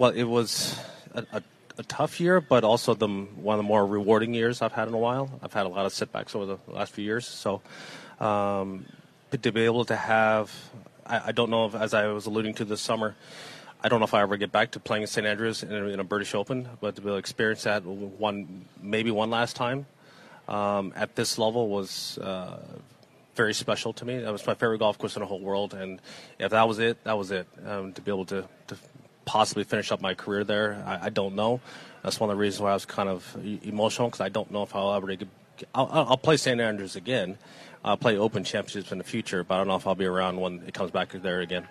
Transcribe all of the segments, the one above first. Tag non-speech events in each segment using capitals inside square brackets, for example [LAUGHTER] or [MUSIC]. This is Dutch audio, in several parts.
well, it was a, a, a, tough year, but also the one of the more rewarding years I've had in a while. I've had a lot of setbacks over the last few years, so um, to be able to have, I, I, don't know if, as I was alluding to this summer, I don't know if I ever get back to playing in St Andrews in a, in a British Open, but to be able to experience that one, maybe one last time um, at this level was. Uh, very special to me. That was my favorite golf course in the whole world, and if that was it, that was it. Um, to be able to, to possibly finish up my career there, I, I, don't know. That's one of the reasons why I was kind of emotional because I don't know if I'll ever get. I'll, I'll play St Andrews again. I'll play Open Championships in the future, but I don't know if I'll be around when it comes back there again.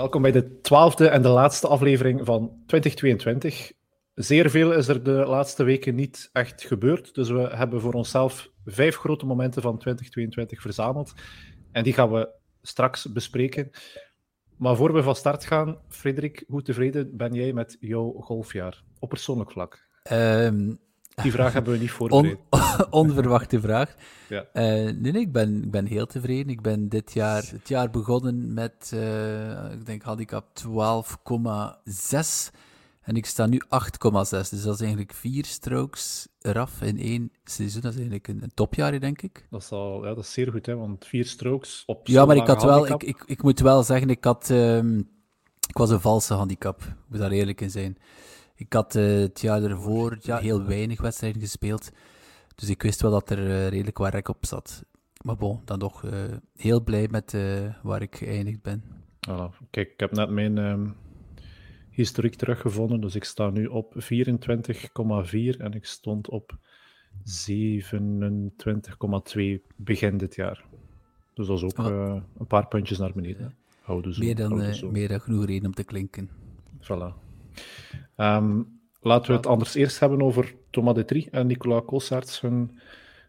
Welkom bij de twaalfde en de laatste aflevering van 2022. Zeer veel is er de laatste weken niet echt gebeurd, dus we hebben voor onszelf vijf grote momenten van 2022 verzameld. En die gaan we straks bespreken. Maar voor we van start gaan, Frederik, hoe tevreden ben jij met jouw golfjaar op persoonlijk vlak? Um, die vraag hebben we niet voorbereid. [LAUGHS] onverwachte vraag. Ja. Uh, nee, nee, ik ben, ik ben heel tevreden. Ik ben dit jaar, het jaar begonnen met, uh, ik denk, handicap 12,6. En ik sta nu 8,6. Dus dat is eigenlijk vier strokes eraf in één seizoen. Dat is eigenlijk een, een topjaar, denk ik. Dat is, al, ja, dat is zeer goed, hè? want vier strokes op Ja, maar ik had wel, ik, ik, ik moet wel zeggen, ik had, um, ik was een valse handicap. Ik moet daar eerlijk in zijn. Ik had uh, het jaar ervoor ja, heel weinig wedstrijden gespeeld. Dus ik wist wel dat er uh, redelijk wat rek op zat. Maar bon, dan nog uh, heel blij met waar ik geëindigd ben. Voilà. Kijk, ik heb net mijn um, historiek teruggevonden. Dus ik sta nu op 24,4 en ik stond op 27,2 begin dit jaar. Dus dat is ook oh. een paar puntjes naar beneden. Houden zo, meer, dan, zo. meer dan genoeg reden om te klinken. Voilà. Um, laten we het anders eerst hebben over Thomas de Trie en Nicolas Colsaerts. Hun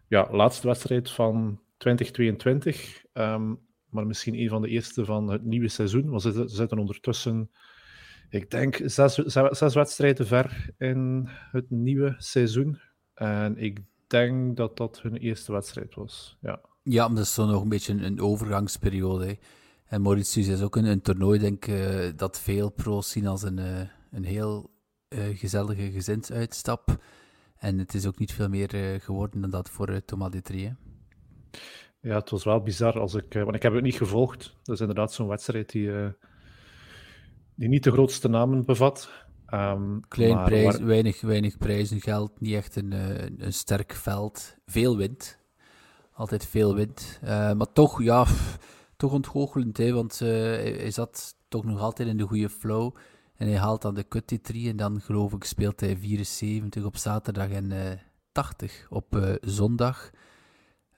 ja, laatste wedstrijd van 2022. Um, ehm, maar misschien een van de eerste van het nieuwe seizoen. Want ze zitten ondertussen, ik denk, zes, zes wedstrijden ver in het nieuwe seizoen. En ik denk dat dat hun eerste wedstrijd was. Ja, ja maar dat is zo nog een beetje een, overgangsperiode. En Mauritius is ook een, een toernooi, denk ik, uh, dat veel pro's zien als een, uh, een heel uh, gezellige gezinsuitstap. En het is ook niet veel meer uh, geworden dan dat voor uh, Thomas Detrie. Ja, het was wel bizar. Als ik, want ik heb het niet gevolgd. Dat is inderdaad zo'n wedstrijd die, die niet de grootste namen bevat. Um, Klein maar, prijs, weinig, weinig prijzen, geld, niet echt een, een, sterk veld. Veel wind. Altijd veel wind. maar toch, ja, toch ontgoochelend, hè, want hij zat toch nog altijd in de goede flow. En hij haalt dan de cut 3 en dan geloof ik speelt hij 74 op zaterdag en uh, eh, 80 op uh, zondag.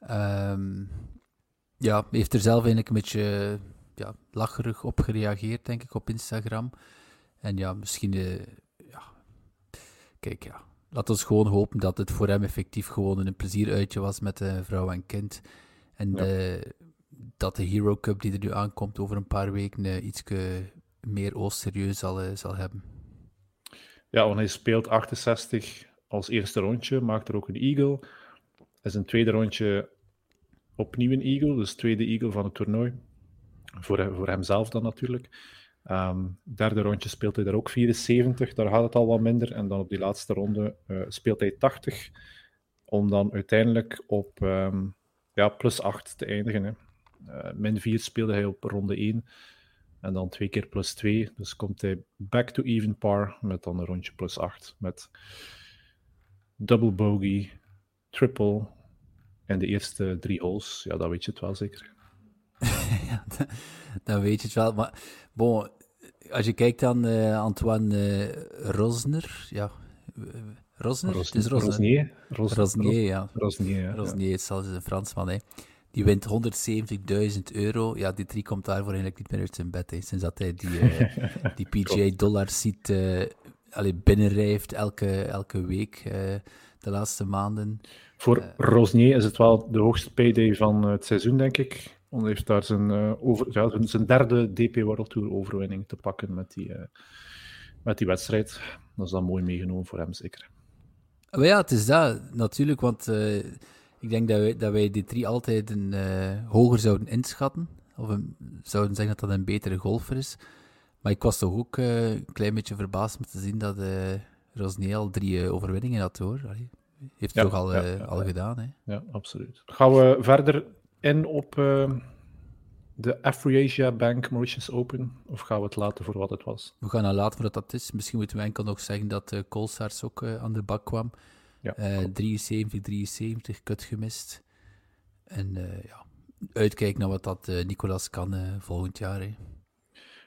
Um, ja, heeft er zelf eigenlijk een beetje ja, lacherig op gereageerd, denk ik, op Instagram. En ja, misschien, uh, ja, kijk, ja, laat ons gewoon hopen dat het voor hem effectief gewoon een plezieruitje was met de vrouw en kind. En ja. dat de Hero Cup die er nu aankomt over een paar weken iets meer Oost serieus zal, eh, zal hebben. Ja, want hij speelt 68 als eerste rondje, maakt er ook een eagle. Is een tweede rondje opnieuw een eagle, dus tweede eagle van het toernooi. Voor, voor hemzelf dan natuurlijk. Um, derde rondje speelt hij daar ook 74, daar gaat het al wat minder. En dan op die laatste ronde uh, speelt hij 80, om dan uiteindelijk op um, ja, plus 8 te eindigen. Hè. Uh, min 4 speelde hij op ronde 1. En dan twee keer plus 2. Dus komt hij back to even par met dan een rondje plus 8. Met double bogey, triple en de eerste drie holes. Ja, dat weet je het wel zeker. [LAUGHS] ja, dan weet je het wel. Maar bon, als je kijkt aan uh, Antoine uh, Rosner, ja, Rosner? Ros het is Rosner. Rosnier. Ros Rosnier, ja. Rosnier, ja. Rosnier, het is een Fransman, hè. Die wint 170.000 euro. Ja, die drie komt daarvoor eigenlijk niet meer uit zijn bed. Hè. Sinds dat hij die, uh, [LAUGHS] die PGA-dollars ziet uh, allee, binnenrijft elke, elke week uh, de laatste maanden. Voor Rosnier is het wel de hoogste payday van het seizoen, denk ik. Hij heeft daar zijn, over, ja, zijn derde DP World Tour overwinning te pakken met die, met die wedstrijd. Dat is dan mooi meegenomen voor hem, zeker. Maar ja, het is dat natuurlijk, want ik denk dat wij, dat wij die drie altijd een, hoger zouden inschatten. Of een, zouden zeggen dat dat een betere golfer is. Maar ik was toch ook een klein beetje verbaasd om te zien dat Rosnier al drie overwinningen had, hoor. Allee, heeft toch al, ja, ja, al gedaan, hè? Ja, absoluut. Gaan we verder in op uh, de Afroasia Bank Mauritius Open? Of gaan we het laten voor wat het was? We gaan het laten voor wat dat is. Misschien moeten we enkel nog zeggen dat uh, ook uh, aan de bak kwam. Ja, 73, 73, kut gemist. En ja, uitkijken naar wat dat Nicolas kan volgend jaar. Hè.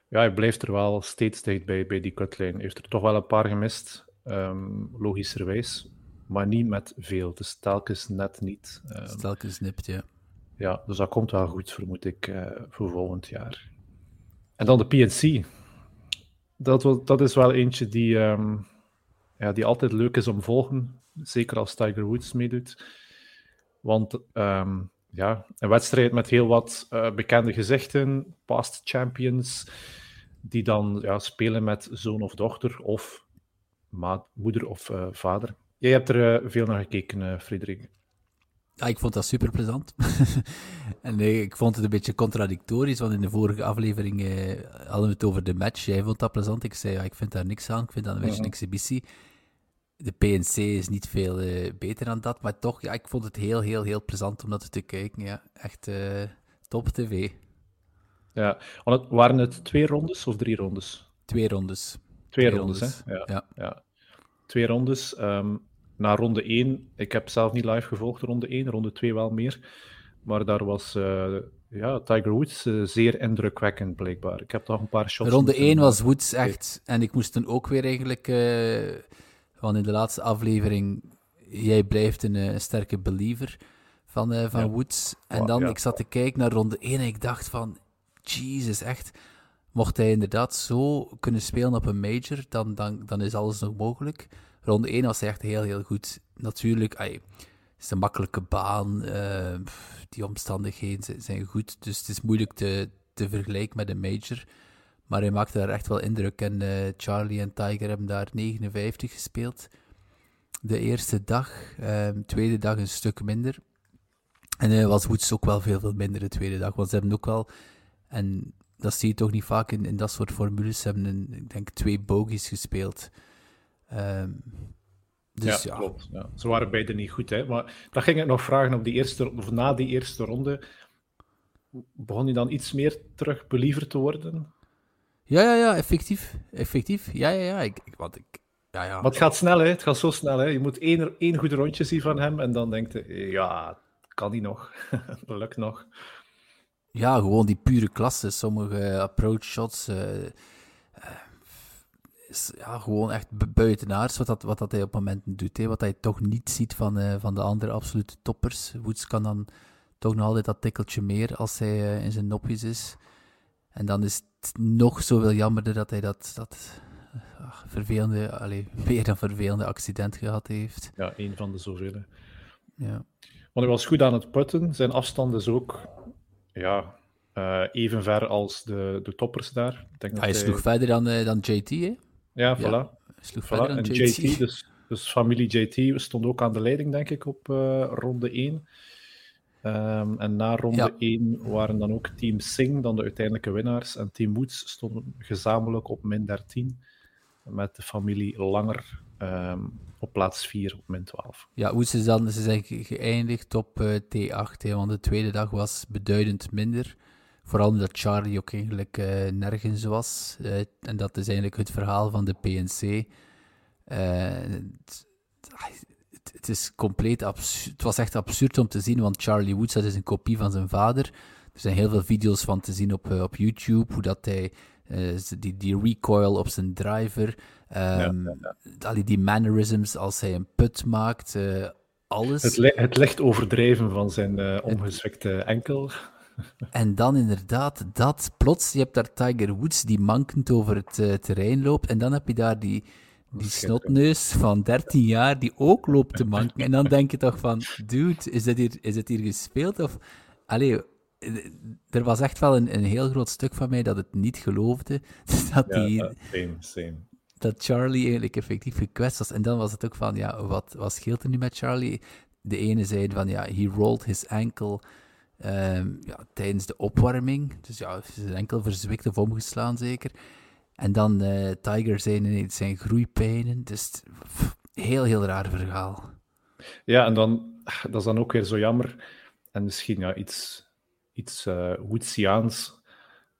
Ja, hij blijft er wel steeds dicht bij, bij die kutlijn. Hij heeft er toch wel een paar gemist, um, logischerwijs. Maar niet met veel. Dus telkens net niet. Um, telkens nipt, ja. Ja, dus dat komt wel goed, vermoed ik, uh, voor volgend jaar. En dan de PNC. Dat, dat is wel eentje die, um, ja, die altijd leuk is om volgen. Zeker als Tiger Woods meedoet. Want um, ja, een wedstrijd met heel wat uh, bekende gezichten, past champions, die dan ja, spelen met zoon of dochter, of moeder of uh, vader. Jij hebt er veel naar gekeken, Frederik. Ja, ik vond dat super plezant. [LAUGHS] en nee, ik vond het een beetje contradictorisch, want in de vorige aflevering eh, hadden we het over de match. Jij vond dat plezant. Ik zei, ja, ik vind daar niks aan. Ik vind dat een beetje een exhibitie. De PNC is niet veel uh, beter dan dat, maar toch, ja, ik vond het heel, heel, heel plezant om dat te kijken. Ja, echt uh, top tv. Ja, waren het twee rondes of drie rondes? Twee rondes. Twee, twee rondes, rondes, hè? Ja. ja. ja. Twee rondes. Um, na ronde 1, ik heb zelf niet live gevolgd ronde 1, ronde 2 wel meer. Maar daar was uh, ja, Tiger Woods uh, zeer indrukwekkend, blijkbaar. Ik heb toch een paar shots. Ronde 1 was Woods echt. En ik moest dan ook weer eigenlijk. Uh, van in de laatste aflevering. Jij blijft een sterke believer van, van ja. Woods. En dan, ja. ik zat te kijken naar ronde 1 en ik dacht van. Jesus, echt. Mocht hij inderdaad zo kunnen spelen op een major, dan, dan, dan is alles nog mogelijk. Ronde 1 was echt heel, heel goed. Natuurlijk, ay, het is een makkelijke baan. Uh, die omstandigheden zijn goed. Dus het is moeilijk te, te vergelijken met een major. Maar hij maakte daar echt wel indruk. En uh, Charlie en Tiger hebben daar 59 gespeeld. De eerste dag. Uh, tweede dag een stuk minder. En uh, was Woods ook wel veel, veel minder de tweede dag. Want ze hebben ook wel... En dat zie je toch niet vaak in, in dat soort formules. Ze hebben, een, ik denk, twee bogies gespeeld. Um, dus ja, ja, klopt. Ja. Ze waren beide niet goed. Hè? Maar dan ging ik nog vragen op die eerste, of na die eerste ronde. Begon je dan iets meer terug believer te worden? Ja, ja, ja, effectief. Effectief. Ja, ja, ja. Ik, ik, wat ik, ja, ja. Maar het gaat snel, hè? Het gaat zo snel, hè? Je moet één, één goed rondje zien van hem en dan denkt je, ja, kan hij nog. [LAUGHS] dat lukt nog. Ja, gewoon die pure klasse. Sommige approach shots. Uh, is ja, gewoon echt buitenaards wat dat, wat dat hij op momenten doet. Hè. Wat hij toch niet ziet van, uh, van de andere absolute toppers. Woods kan dan toch nog altijd dat tikkeltje meer als hij uh, in zijn nopjes is. En dan is het nog zoveel jammerder dat hij dat, dat ach, vervelende, allez, meer [LAUGHS] dan vervelende accident gehad heeft. Ja, een van de zoveel. Ja. Want hij was goed aan het putten. Zijn afstand is ook ja, uh, even ver als de, de toppers daar. Ik denk hij sloeg hij... verder dan, uh, dan JT, hè? Ja, voilà. Ja, En JT, JT dus, dus, familie JT stond ook aan de leiding, denk ik, op uh, ronde 1. Um, ehm, en na ronde ja. 1 waren dan ook Team Singh dan de uiteindelijke winnaars. En Team Woods stonden gezamenlijk op min 13. Met de familie Langer um, op plaats 4 op min 12. Ja, Woods is dan ze zijn geëindigd op uh, T8. Hè, want de tweede dag was beduidend minder. Vooral omdat Charlie ook eigenlijk uh, nergens was. Uh, en dat is eigenlijk het verhaal van de PNC. Uh, eh, het, het, is compleet absurd. Het was echt absurd om te zien, want Charlie Woods dat is een kopie van zijn vader. Er zijn heel veel video's van te zien op, op YouTube, hoe dat hij die, die recoil op zijn driver, um, ja, ja, ja. die mannerisms als hij een put maakt, alles. Het, het licht overdrijven van zijn omgezwikte enkel. En dan inderdaad dat, plots, je hebt daar Tiger Woods die mankend over het uh, terrein loopt, en dan heb je daar die, die snotneus van 13 jaar die ook loopt te manken. En dan denk je toch van, dude, is dit hier, is dit hier gespeeld? Of, allee, er was echt wel een, een heel groot stuk van mij dat het niet geloofde. [LAUGHS] dat, die, ja, same, same. dat Charlie eigenlijk effectief gekwetst was. En dan was het ook van, ja, wat, wat scheelt er nu met Charlie? De ene zei van, ja, he rolled his ankle ehm, ja, tijdens de opwarming. Dus ja, zijn enkel verzwikt of omgeslaan zeker. En dan uh, Tiger zei, nee, het zijn groeipijnen. Dus heel, heel raar verhaal. Ja, en dan, dat is dan ook weer zo jammer. En misschien ja, iets, iets uh, Woodsiaans.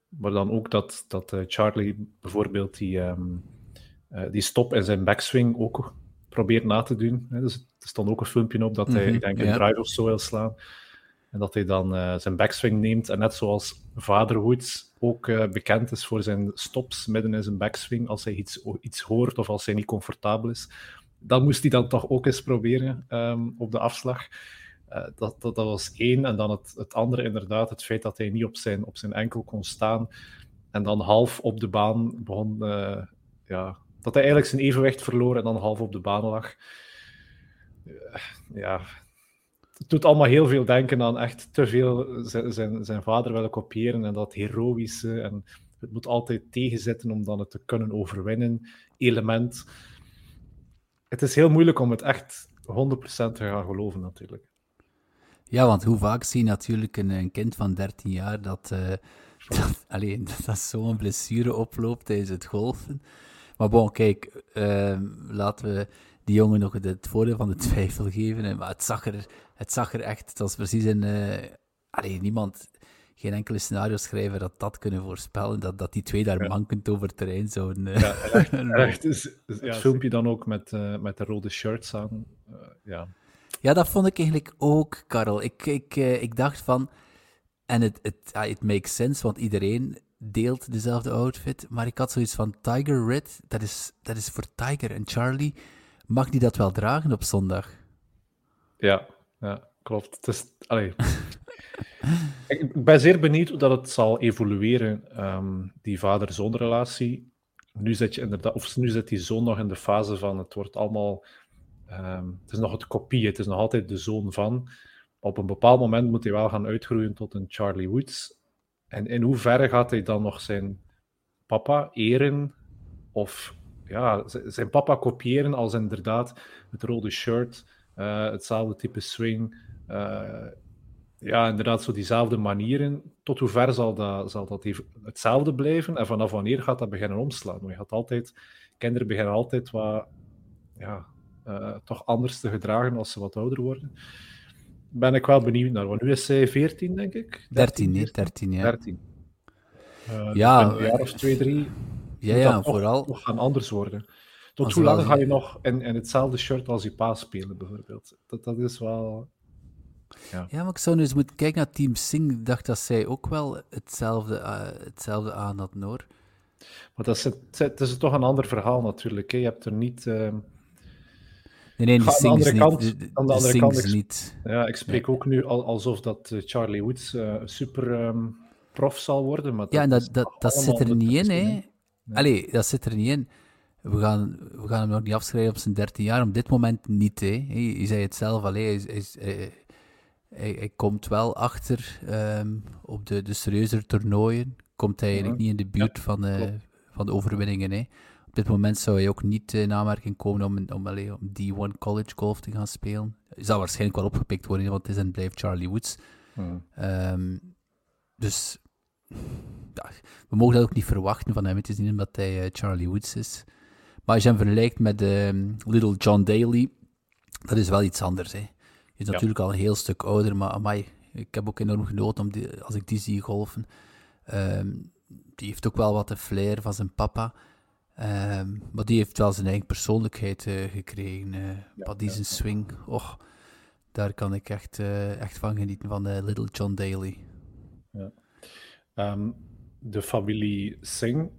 Maar dan ook dat, dat uh, Charlie bijvoorbeeld die, um, uh, die stop in zijn backswing ook probeert na te doen. Dus er stond ook een filmpje op dat hij, mm -hmm, ik denk, een ja. drive of zo wil slaan. En dat hij dan zijn backswing neemt. En net zoals vader Woods ook bekend is voor zijn stops midden in zijn backswing, als hij iets, iets hoort of als hij niet comfortabel is, dat moest hij dan toch ook eens proberen um, op de afslag. Uh, dat, dat, dat, was één. En dan het, het andere, inderdaad, het feit dat hij niet op zijn, op zijn enkel kon staan. En dan half op de baan begon. Ja, dat hij eigenlijk zijn evenwicht verloor en dan half op de baan lag. Ja, het doet allemaal heel veel denken aan echt te veel zijn, zijn, vader willen kopiëren en dat heroïsche. En het moet altijd tegenzetten om dan het te kunnen overwinnen. Element het is heel moeilijk om het echt 100% te gaan geloven, natuurlijk. Ja, want hoe vaak zie je natuurlijk een, een kind van 13 jaar dat, uh, [LAUGHS] dat, alleen, dat, zo'n blessure oploopt tijdens het golfen. Maar bon, kijk, uh, laten we die jongen nog het voordeel van de twijfel geven. Maar het zag er, het zag er echt, het was precies een. Uh, alleen, niemand, geen enkele scenario schrijver dat dat kunnen voorspellen, dat, dat die twee daar ja. mankend over het terrein zouden... Uh, ja, echt, [LAUGHS] echt is, is, ja, filmpje dan ook met, uh, met de rode shirts aan. Uh, ja. ja, dat vond ik eigenlijk ook, Karel. Ik, ik, ik dacht van... En het it, it makes sense, want iedereen deelt dezelfde outfit. Maar ik had zoiets van, Tiger Red, dat is, dat is voor Tiger. En Charlie, mag die dat wel dragen op zondag? Ja, ja klopt. Het is, [LAUGHS] ik ben zeer benieuwd hoe dat het zal evolueren, um, die vader-zoon-relatie. Nu zit je inderdaad, of nu zit die zoon nog in de fase van het wordt allemaal. Um, het is nog het kopie, het is nog altijd de zoon van. Op een bepaald moment moet hij wel gaan uitgroeien tot een Charlie Woods. En in hoeverre gaat hij dan nog zijn papa eren? Of ja, zijn papa kopiëren als inderdaad het rode shirt, uh, hetzelfde type swing. Uh, ja, inderdaad, zo diezelfde manieren. Tot hoe ver zal dat, zal dat hetzelfde blijven? En vanaf wanneer gaat dat beginnen omslaan? Je gaat altijd, kinderen beginnen altijd wat, ja, uh, toch anders te gedragen als ze wat ouder worden. Ben ik wel benieuwd naar. Want nu is zij 14, denk ik. 13, nee, 13, ja. 13. Uh, ja, een jaar of twee, drie. Ja, ja, vooral. Nog gaan anders worden. Tot hoe lang ga je nog in, in hetzelfde shirt als je pa spelen, bijvoorbeeld? Dat, dat is wel. Ja. ja, maar ik zou nu eens moeten kijken naar Team Sing. Ik dacht dat zij ook wel hetzelfde, uh, hetzelfde aan hadden, hoor. Maar dat is, het, het is toch een ander verhaal natuurlijk. Hè? Je hebt er niet... Uh... Nee, nee, die Sings niet. Kant, de, de, aan de, de andere kant, ik, niet. Ja, ik spreek nee. ook nu al, alsof dat uh, Charlie Woods uh, super um, prof zal worden. Maar ja, en dat, dat, dat zit er niet in, hè. Nee. Allee, dat zit er niet in. We gaan, we gaan hem nog niet afschrijven op zijn 13 jaar. Op dit moment niet, hè. Je zei het zelf, allee, hij, hij, hij, hij, komt wel achter um, op de, de serieuzer toernooien. Komt hij eigenlijk niet in de buurt ja, van, uh, van de overwinningen. Hè. Op dit moment zou hij ook niet in aanmerking komen om, om, allee, om D1 college golf te gaan spelen. Hij zal waarschijnlijk wel opgepikt worden, want het is en blijft Charlie Woods. Hmm. Um, dus we mogen dat ook niet verwachten van hem. Het is niet omdat hij uh, Charlie Woods is. Maar als je hem vergelijkt met um, Little John Daly, dat is wel iets anders. Hè is natuurlijk al een heel stuk ouder, maar amai, ik heb ook enorm genoten om die, als ik die zie golfen. Um, die heeft ook wel wat de flair van zijn papa. Um, maar die heeft wel zijn eigen persoonlijkheid uh, gekregen. Uh, ja, die zijn ja. swing, och, daar kan ik echt, uh, echt van genieten, van Little John Daly. Ja. Um, de familie Singh,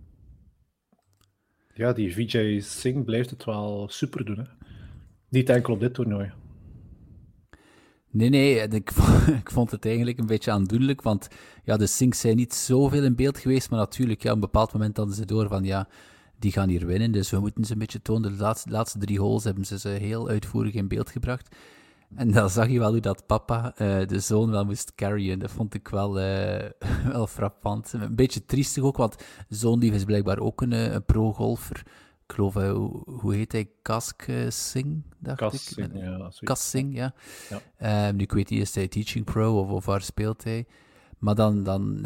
ja, die Vijay Singh blijft het wel super doen. Hè? Niet enkel op dit toernooi. Nee, nee, ik, [LAUGHS] ik vond het eigenlijk een beetje aandoenlijk, want ja, de Sinks zijn niet zoveel in beeld geweest, maar natuurlijk, ja, op een bepaald moment hadden ze door van, ja, die gaan hier winnen, dus we moeten ze een beetje tonen. De laatste, laatste drie holes hebben ze ze heel uitvoerig in beeld gebracht. En dan zag je wel hoe dat papa uh, de zoon wel moest carryen. Dat vond ik wel, uh, [LAUGHS] wel frappant. Een beetje triestig ook, want zoon die is blijkbaar ook een, een pro-golfer. Ik geloof, uh, hoe, heet hij? Kask Singh, dacht ik. Singh, ja. Kas Singh, ja. ja. Um, nu, ik weet niet, is hij teaching pro of, of waar speelt hij? Maar dan, dan,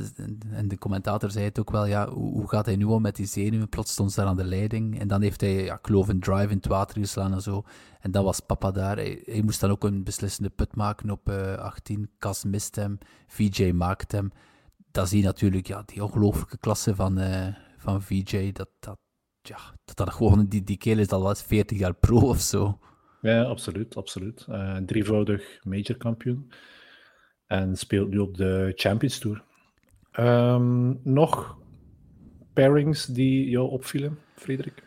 en de commentator zei het ook wel, ja, hoe, gaat hij nu om met die zenuwen? Plots stond ze daar aan de leiding. En dan heeft hij, ja, ik geloof, een drive in het water geslaan en zo. En dan was papa daar. Hij, moest dan ook een beslissende put maken op uh, 18. Cas mist hem, VJ maakt hem. Dan zie je natuurlijk, ja, die ongelooflijke klasse van, uh, van VJ. Dat, dat, ja, dat, dat gewoon, die, die kerel is al wel 40 jaar pro of zo. Ja, absoluut, absoluut. Uh, drievoudig major kampioen. En speelt nu op de Champions Tour. Um, nog pairings die jou opvielen, Frederik?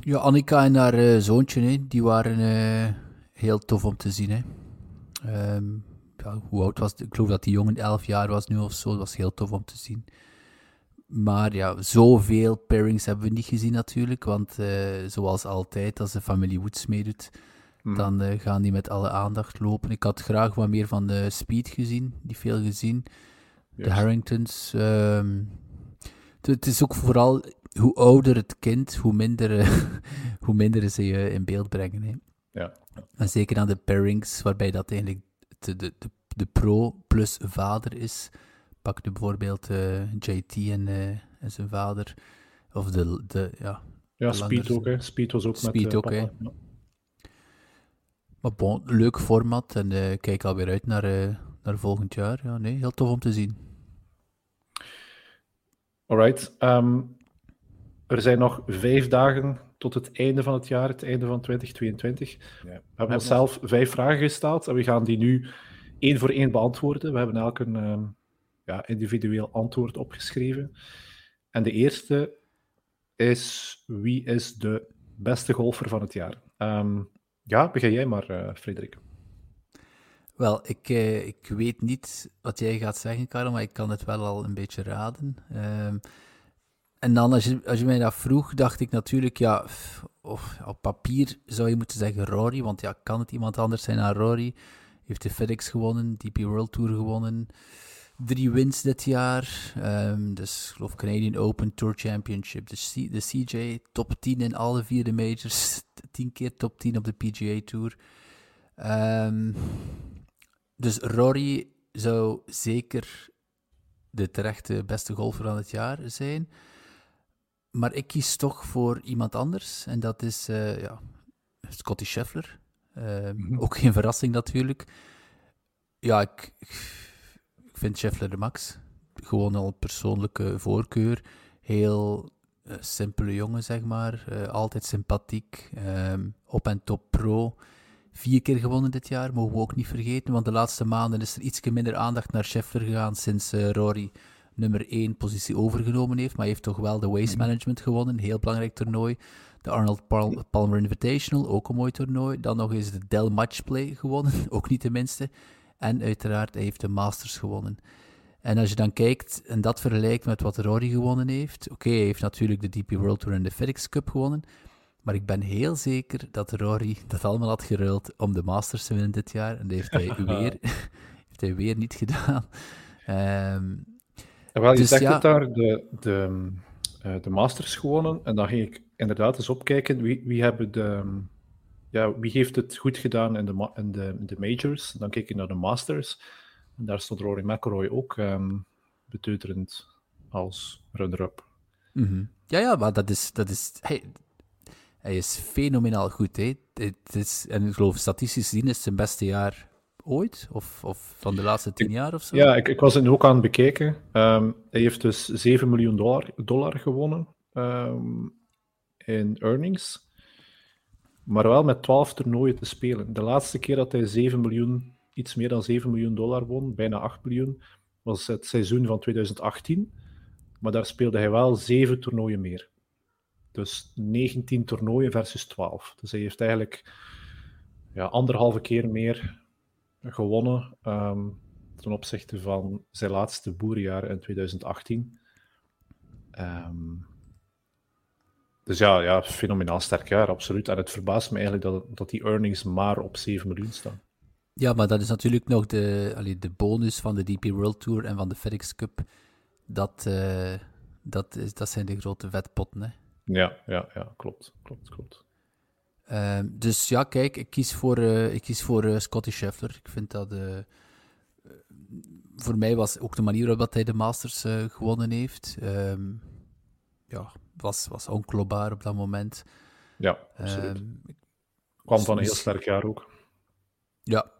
Ja, Annika en haar uh, zoontje, hè, die waren uh, heel tof om te zien. Hè. Um, ja, hoe oud was Ik geloof dat die jongen 11 jaar was nu of zo. Dat was heel tof om te zien. Maar ja, zoveel pairings hebben we niet gezien natuurlijk. Want uh, zoals altijd, als de familie Woods meedoet, Mm. Dan uh, gaan die met alle aandacht lopen. Ik had graag wat meer van de Speed gezien, die veel gezien. Yes. De Harringtons. Um, het is ook vooral hoe ouder het kind, hoe minder, uh, [LAUGHS] hoe minder ze je in beeld brengen. Hè. Ja. En zeker aan de pairings, waarbij dat eigenlijk de, de, de, de pro plus vader is. Pak nu bijvoorbeeld uh, JT en, en zijn vader. Of de, de ja. Ja, Speed ook, hè. Speed was ook Speed met ook, papa. Maar bon, leuk format en uh, kijk alweer uit naar, uh, naar volgend jaar. Ja, nee, heel tof om te zien. Alright. Um, er zijn nog vijf dagen tot het einde van het jaar, het einde van 2022. Ja. We hebben onszelf vijf vragen gesteld en we gaan die nu één voor één beantwoorden. We hebben elk een um, ja, individueel antwoord opgeschreven. En de eerste is: wie is de beste golfer van het jaar? Um, ja, begin jij maar, uh, Frederik. Wel, ik, uh, ik weet niet wat jij gaat zeggen, Karel, maar ik kan het wel al een beetje raden. Um, en dan, als je, als je mij dat vroeg, dacht ik natuurlijk, ja, op papier zou je moeten zeggen Rory, want ja, kan het iemand anders zijn dan Rory? Heeft de FedEx gewonnen, DP World Tour gewonnen, drie wins dit jaar. Um, dus ik geloof Canadian Open Tour Championship, de, C, de CJ, top 10 in alle vier de majors, tien keer top 10 op de PGA Tour. Um, dus Rory zou zeker de terechte beste golfer van het jaar zijn. Maar ik kies toch voor iemand anders. En dat is uh, ja, Scotty Scheffler. Uh, mm -hmm. Ook geen verrassing natuurlijk. Ja, ik, ik vind Scheffler de max. Gewoon al persoonlijke voorkeur. Heel uh, simpele jongen, zeg maar. Uh, altijd sympathiek. Um, op en top pro. Vier keer gewonnen dit jaar, mogen we ook niet vergeten. Want de laatste maanden is er iets minder aandacht naar Scheffler gegaan sinds uh, Rory nummer 1 positie overgenomen heeft. Maar hij heeft toch wel de Waste Management gewonnen. Heel belangrijk toernooi. De Arnold Pal Palmer Invitational, ook een mooi toernooi. Dan nog eens de Dell Matchplay gewonnen, [LAUGHS] ook niet de minste. En uiteraard, hij heeft de Masters gewonnen. En als je dan kijkt en dat vergelijkt met wat Rory gewonnen heeft. Oké, okay, hij heeft natuurlijk de DP World Tour en de FedEx Cup gewonnen. Maar ik ben heel zeker dat Rory dat allemaal had geruild om de Masters te winnen dit jaar. En dat heeft hij [LAUGHS] weer, [LAUGHS] heeft hij weer niet gedaan. Um, Wel, je dus zegt ja, het daar, de, de, uh, de Masters gewonnen. En dan ging ik inderdaad eens opkijken wie, wie, hebben de, ja, wie heeft het goed gedaan in de, in de, in de majors. Dan keek ik naar de Masters. En daar stond Rory McIlroy ook um, beteuterend als runner-up. Mm -hmm. Ja, ja, maar dat is... Dat is hey, hij is fenomenaal goed. Hè? Het is, en ik geloof statistisch gezien is het zijn beste jaar ooit? Of, of van de laatste tien jaar of zo? Ja, ik, ik was het nu ook aan het bekeken. Um, hij heeft dus 7 miljoen dollar, dollar gewonnen um, in earnings. Maar wel met 12 toernooien te spelen. De laatste keer dat hij 7 miljoen, iets meer dan 7 miljoen dollar won, bijna 8 miljoen, was het seizoen van 2018. Maar daar speelde hij wel 7 toernooien meer. Dus 19 toernooien versus 12. Dus hij heeft eigenlijk ja, anderhalve keer meer gewonnen um, ten opzichte van zijn laatste boerenjaar in 2018. Um, dus ja, ja, fenomenaal sterk jaar, absoluut. En het verbaast me eigenlijk dat, dat die earnings maar op 7 miljoen staan. Ja, maar dat is natuurlijk nog de, allee, de bonus van de DP World Tour en van de FedEx Cup. Dat, uh, dat, is, dat zijn de grote vetpotten, hè. Ja, ja, ja, klopt, klopt, klopt. Uh, dus ja, kijk, ik kies voor, uh, ik kies voor uh, Scotty Scheffler. Ik vind dat... voor mij was ook de manier waarop hij de Masters gewonnen heeft... Um, ja, was, was op dat moment. Ja, absoluut. Um, Kwam van een heel sterk jaar ook. Ja.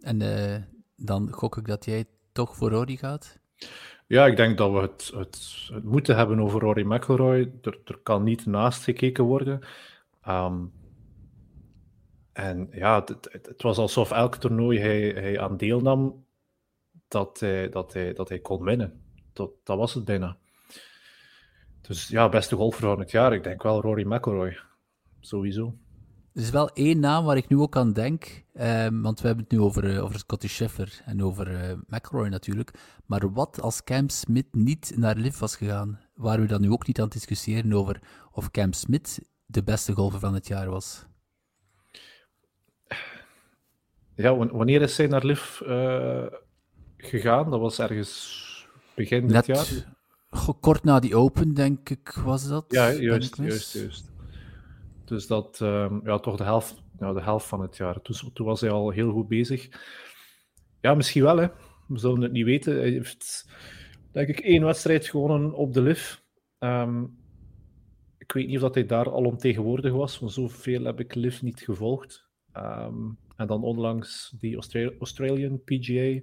En uh, dan gok ik dat jij toch voor Rory gaat? Ja, ik denk dat we het, het, het moeten hebben over Rory McIlroy. Er, er kan niet naast gekeken worden. Um, en ja, het, het, was alsof elk toernooi hij, hij aan deelnam, dat hij, dat, hij, dat hij kon winnen. Dat, dat was het bijna. Dus ja, beste golfer van het jaar. Ik denk wel Rory McIlroy. Sowieso. Er is wel één naam waar ik nu ook aan denk. Um, want we hebben het nu over, uh, over Scotty Scheffler en over uh, McIlroy natuurlijk. Maar wat als Cam Smith niet naar Liv was gegaan? Waren we dan nu ook niet aan het discussiëren over of Cam Smith de beste golfer van het jaar was? Ja, wanneer is hij naar Liv uh, gegaan? Dat was ergens begin dit jaar? Kort na die Open, denk ik, was dat? Ja, juist, juist, juist. Dus dat, um, ja, toch de helft, ja, de helft van het jaar. Toen, toen was hij al heel goed bezig. Ja, misschien wel, hè. We zullen het niet weten. Hij heeft, denk ik, één wedstrijd gewonnen op de LIV. Um, ik weet niet of dat hij daar al omtegenwoordig was, want zoveel heb ik LIV niet gevolgd. Um, en dan onlangs die Australian PGA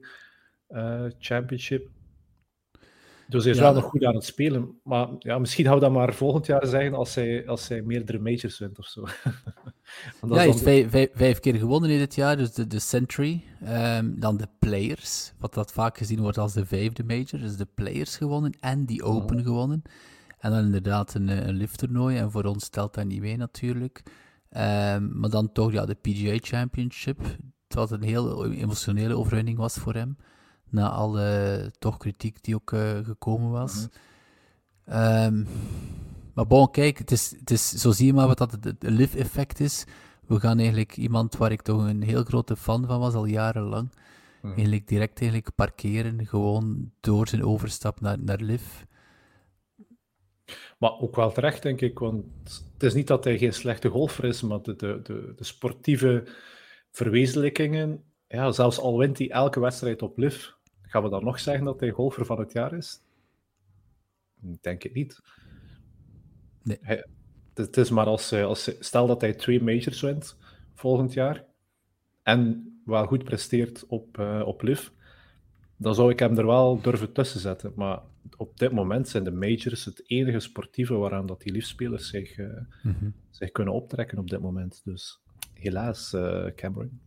uh, Championship. Dus hij is wel nog goed aan het spelen. Maar ja, misschien gaan we dat maar volgend jaar zeggen als hij, als hij meerdere majors wint of zo. [LAUGHS] ja, hij heeft vijf, vijf, keer gewonnen in dit jaar. Dus de, de Century. Um, dan de Players. Wat dat vaak gezien wordt als de vijfde major. Dus de Players gewonnen en die Open gewonnen. En dan inderdaad een, een lifttoernooi. En voor ons telt dat niet mee natuurlijk. Um, maar dan toch ja, de PGA Championship. Was een heel emotionele overwinning was voor hem na alle toch kritiek die ook uh, gekomen was. Mhm. um, maar bon, kijk, het is, het is, zo zie je maar wat dat het, live-effect is. We gaan eigenlijk iemand waar ik toch een heel grote fan van was, al jarenlang, mm. eigenlijk direct eigenlijk parkeren, gewoon door zijn overstap naar, naar live. Maar ook wel terecht, denk ik, want het is niet dat hij geen slechte golfer is, maar de, de, de, de sportieve verwezenlijkingen, ja, zelfs al wint hij elke wedstrijd op live, Gaan we dan nog zeggen dat hij golfer van het jaar is? Ik denk het niet. Nee. het is maar als, als, stel dat hij twee majors wint volgend jaar en wel goed presteert op, uh, op LIV, dan zou ik hem er wel durven tussen zetten. Maar op dit moment zijn de majors het enige sportieve waaraan dat die liefspelers zich, uh, mm zich kunnen optrekken op dit moment. Dus helaas, uh, Cameron.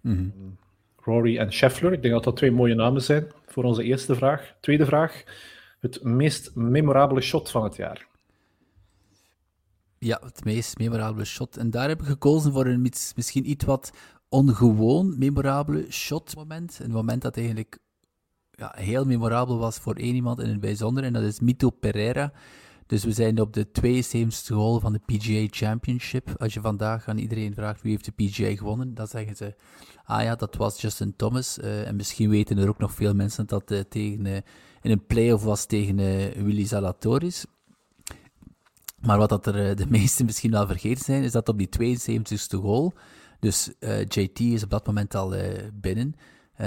Mm Rory en Scheffler. Ik denk dat dat twee mooie namen zijn voor onze eerste vraag. Tweede vraag. Het meest memorabele shot van het jaar. Ja, het meest memorabele shot. En daar heb ik gekozen voor een misschien iets wat ongewoon memorabele shot-moment. Een moment dat eigenlijk ja, heel memorabel was voor één iemand in het bijzonder. En dat is Mito Pereira. Dus we zijn op de 72e hole van de PGA Championship. Als je vandaag aan iedereen vraagt wie heeft de PGA gewonnen, dan zeggen ze, ah ja, dat was Justin Thomas. Uh, en misschien weten er ook nog veel mensen dat uh, tegen, uh, in een playoff was tegen Willy Zalatoris. Maar wat dat er de [LAUGHS] meesten misschien wel vergeten zijn, is dat op die 72e hole, dus JT is op dat moment al binnen,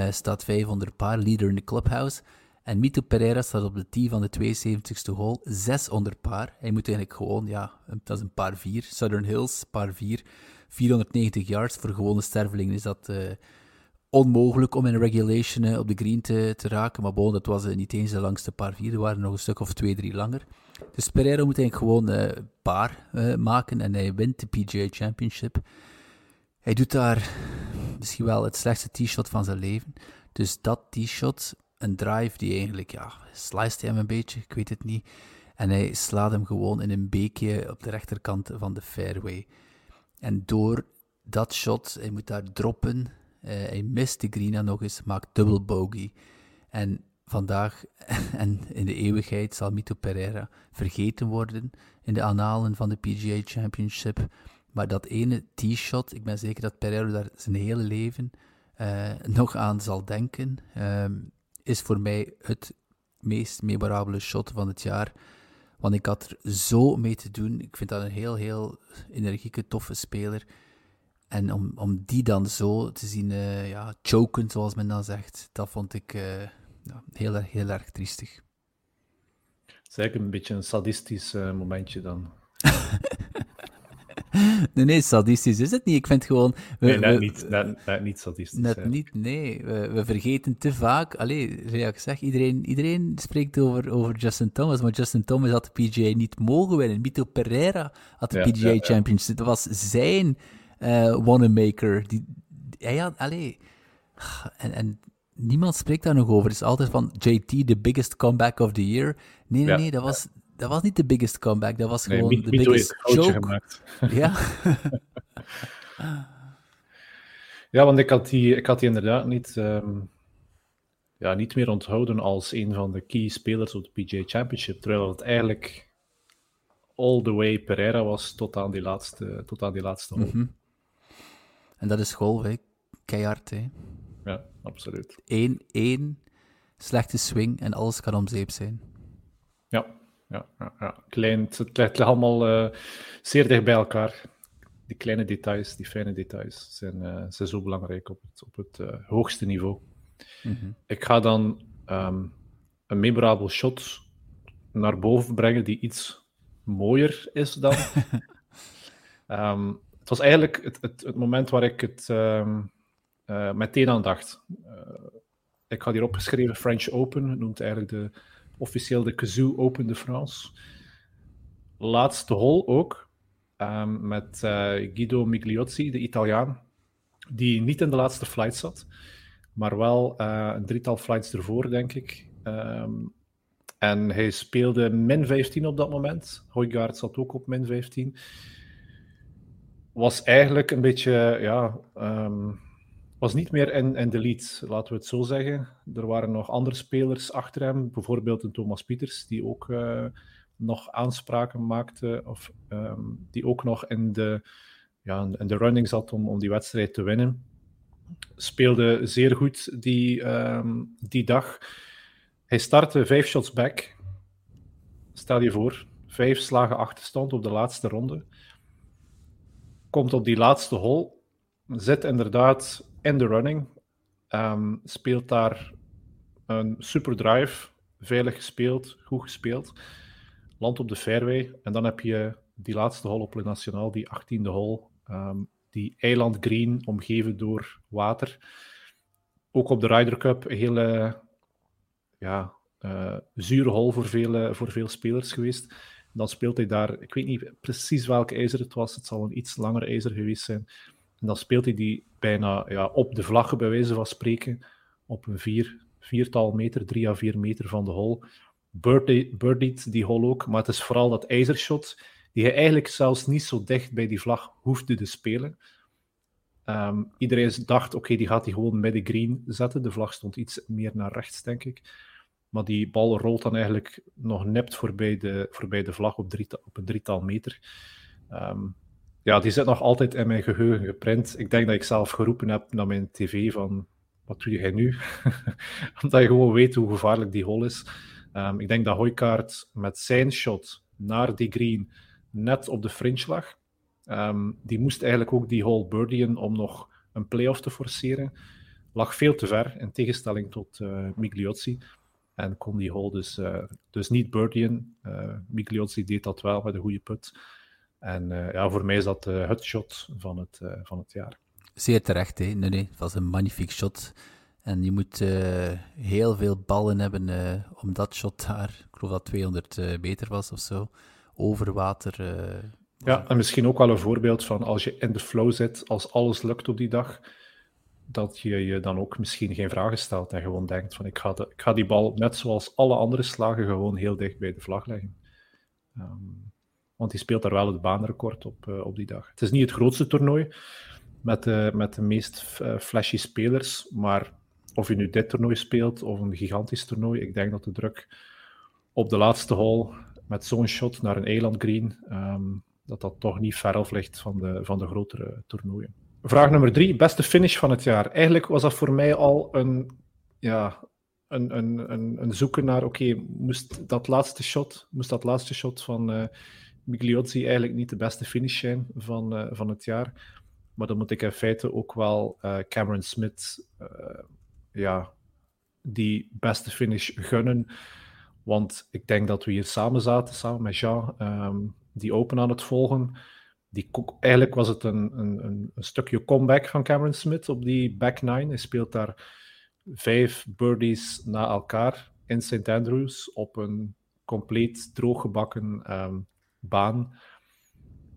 staat 500 paar, leader in de clubhouse. En Mito Pereira staat op de tee van de 72e hole, 6 onder paar. Hij moet eigenlijk gewoon, ja, dat is een paar 4. Southern Hills, paar 4. 490 yards. Voor gewone stervelingen is dat uh, onmogelijk om in regulation uh, op de green te, te raken. Maar bon, dat was uh, niet eens de langste paar 4. Er waren nog een stuk of 2, 3 langer. Dus Pereira moet eigenlijk gewoon paar maken en hij wint de PGA Championship. Hij doet daar misschien wel het slechtste t-shot van zijn leven. Dus dat t-shot een drive die eigenlijk, ja, sliced hij hem een beetje, ik weet het niet. En hij slaat hem gewoon in een beekje op de rechterkant van de fairway. En door dat shot, hij moet daar droppen, uh, hij mist de green nog eens, maakt dubbel bogey. En vandaag [LAUGHS] en in de eeuwigheid zal Mito Pereira vergeten worden in de analen van de PGA Championship. Maar dat ene tee-shot, ik ben zeker dat Pereira daar zijn hele leven eh, nog aan zal denken, ehm, is voor mij het meest memorabele shot van het jaar. Want ik had er zo mee te doen. Ik vind dat een heel, heel energieke, toffe speler. En om, om die dan zo te zien uh, ja, choken, zoals men dan zegt, dat vond ik uh, ja, heel, heel erg triestig. Het is eigenlijk een beetje een sadistisch uh, momentje dan. [LAUGHS] [LAUGHS] nee, nee, sadistisch is het niet. Ik vind gewoon... We, nee, net, we, niet, net, net, niet sadistisch. Net niet, nee. We, we, vergeten te vaak... Allee, ja, ik zeg, iedereen, iedereen spreekt over, over Justin Thomas, maar Justin Thomas had de PGA niet mogen winnen. Mito Pereira had de ja, PGA ja, Championship. Dat was zijn uh, Wanamaker. Die, hij had... Allee... En, en niemand spreekt daar nog over. Het is altijd van JT, the biggest comeback of the year. Nee, nee, nee, dat was dat was niet de biggest comeback, dat was gewoon de biggest joke. Gemaakt. [LAUGHS] Ja. [LAUGHS] ja, want ik had die, ik had die inderdaad niet, um, ja, niet meer onthouden als een van de key spelers op de PGA Championship, terwijl het eigenlijk all the way Pereira was tot aan die laatste, tot aan die laatste. Mm -hmm. En dat is golf, hè. keihard. Hè. Ja, absoluut. Eén, één slechte swing en alles kan om zeep zijn. Ja, ja, ja, ja. Klein, het ligt allemaal uh, zeer dicht bij elkaar. Die kleine details, die fijne details, zijn, uh, zijn zo belangrijk op het, op het uh, hoogste niveau. Mm -hmm. Ik ga dan um, een memorabel shot naar boven brengen die iets mooier is dan. um, [LAUGHS] het was eigenlijk het, het, het, moment waar ik het um, meteen aan dacht. ik had hier opgeschreven French Open, noemt eigenlijk de officieel de Kazoo Open de France. Laatste hole ook, um, met uh, Guido Migliozzi, de Italiaan, die niet in de laatste flight zat, maar wel uh, een drietal flights ervoor, denk ik. Um, en hij speelde min 15 op dat moment. Hoygaard zat ook op min 15. Was eigenlijk een beetje, ja, um, was niet meer in, in de lead, laten we het zo zeggen. Er waren nog andere spelers achter hem, bijvoorbeeld een Thomas Pieters, die ook uh, nog aanspraken maakte, of um, die ook nog in de, ja, in de running zat om, om die wedstrijd te winnen. Speelde zeer goed die, um, die dag. Hij startte vijf shots back. Stel je voor, vijf slagen achterstand op de laatste ronde. Komt op die laatste hole, zit inderdaad in de running. Um, speelt daar een super drive, veilig gespeeld, goed gespeeld. Land op de fairway. En dan heb je die laatste hole op Le Nationaal, die 18e hole. Um, die eiland green, omgeven door water. Ook op de Ryder Cup een hele ja, uh, zure hole voor veel, voor veel spelers geweest. Dan speelt hij daar, ik weet niet precies welke ijzer het was, het zal een iets langer ijzer geweest zijn. En dan speelt hij die bijna ja, op de vlaggen, bij wijze van spreken, op een vier, viertal meter, drie à vier meter van de hole. Birdied die hole ook, maar het is vooral dat ijzershot, die hij eigenlijk zelfs niet zo dicht bij die vlag hoefde te spelen. Um, iedereen dacht, oké, die gaat die gewoon met de green zetten. De vlag stond iets meer naar rechts, denk ik. Maar die bal rolt dan eigenlijk nog nept voorbij de, voorbij de vlag op, drie, op een drietal meter. Um, ja, die zit nog altijd in mijn geheugen geprint. Ik denk dat ik zelf geroepen heb naar mijn tv van, wat doe jij nu? [LAUGHS] Omdat je gewoon weet hoe gevaarlijk die hole is. Um, ik denk dat Hoijkaart met zijn shot naar die green net op de fringe lag. Um, die moest eigenlijk ook die hole birdien om nog een playoff te forceren. Lag veel te ver, in tegenstelling tot uh, Migliozzi. En kon die hole dus, uh, dus niet birdien. Uh, Migliozzi deed dat wel met een goede put. En uh, ja, voor mij is dat uh, het shot van het, uh, van het jaar. Zeer terecht, hè? Nee, nee, het was een magnifiek shot. En je moet heel veel ballen hebben om dat shot daar, ik geloof dat 200 meter was of zo, over water. ja, en misschien ook wel een voorbeeld van als je in de flow zit, als alles lukt op die dag, dat je je dan ook misschien geen vragen stelt en gewoon denkt van ik ga, de, ik ga die bal net zoals alle andere slagen gewoon heel dicht bij de vlag leggen. Um, want die speelt daar wel het baanrecord op, uh, op die dag. Het is niet het grootste toernooi met de, met de meest uh, flashy spelers. Maar of je nu dit toernooi speelt of een gigantisch toernooi, ik denk dat de druk op de laatste hole met zo'n shot naar een eiland green, um, dat dat toch niet ver af ligt van de, van de grotere toernooien. Vraag nummer drie, beste finish van het jaar. Eigenlijk was dat voor mij al een, ja, een, een, een, zoeken naar, oké, moest dat laatste shot, moest dat laatste shot van Migliozzi eigenlijk niet de beste finish zijn van, uh, van het jaar. Maar dan moet ik in feite ook wel uh, Cameron Smith ja, die beste finish gunnen. Want ik denk dat we hier samen zaten, samen met Jean, um, die open aan het volgen. Die, eigenlijk was het een, een, een, stukje comeback van Cameron Smith op die back nine. Hij speelt daar vijf birdies na elkaar in St. Andrews op een compleet drooggebakken um, baan.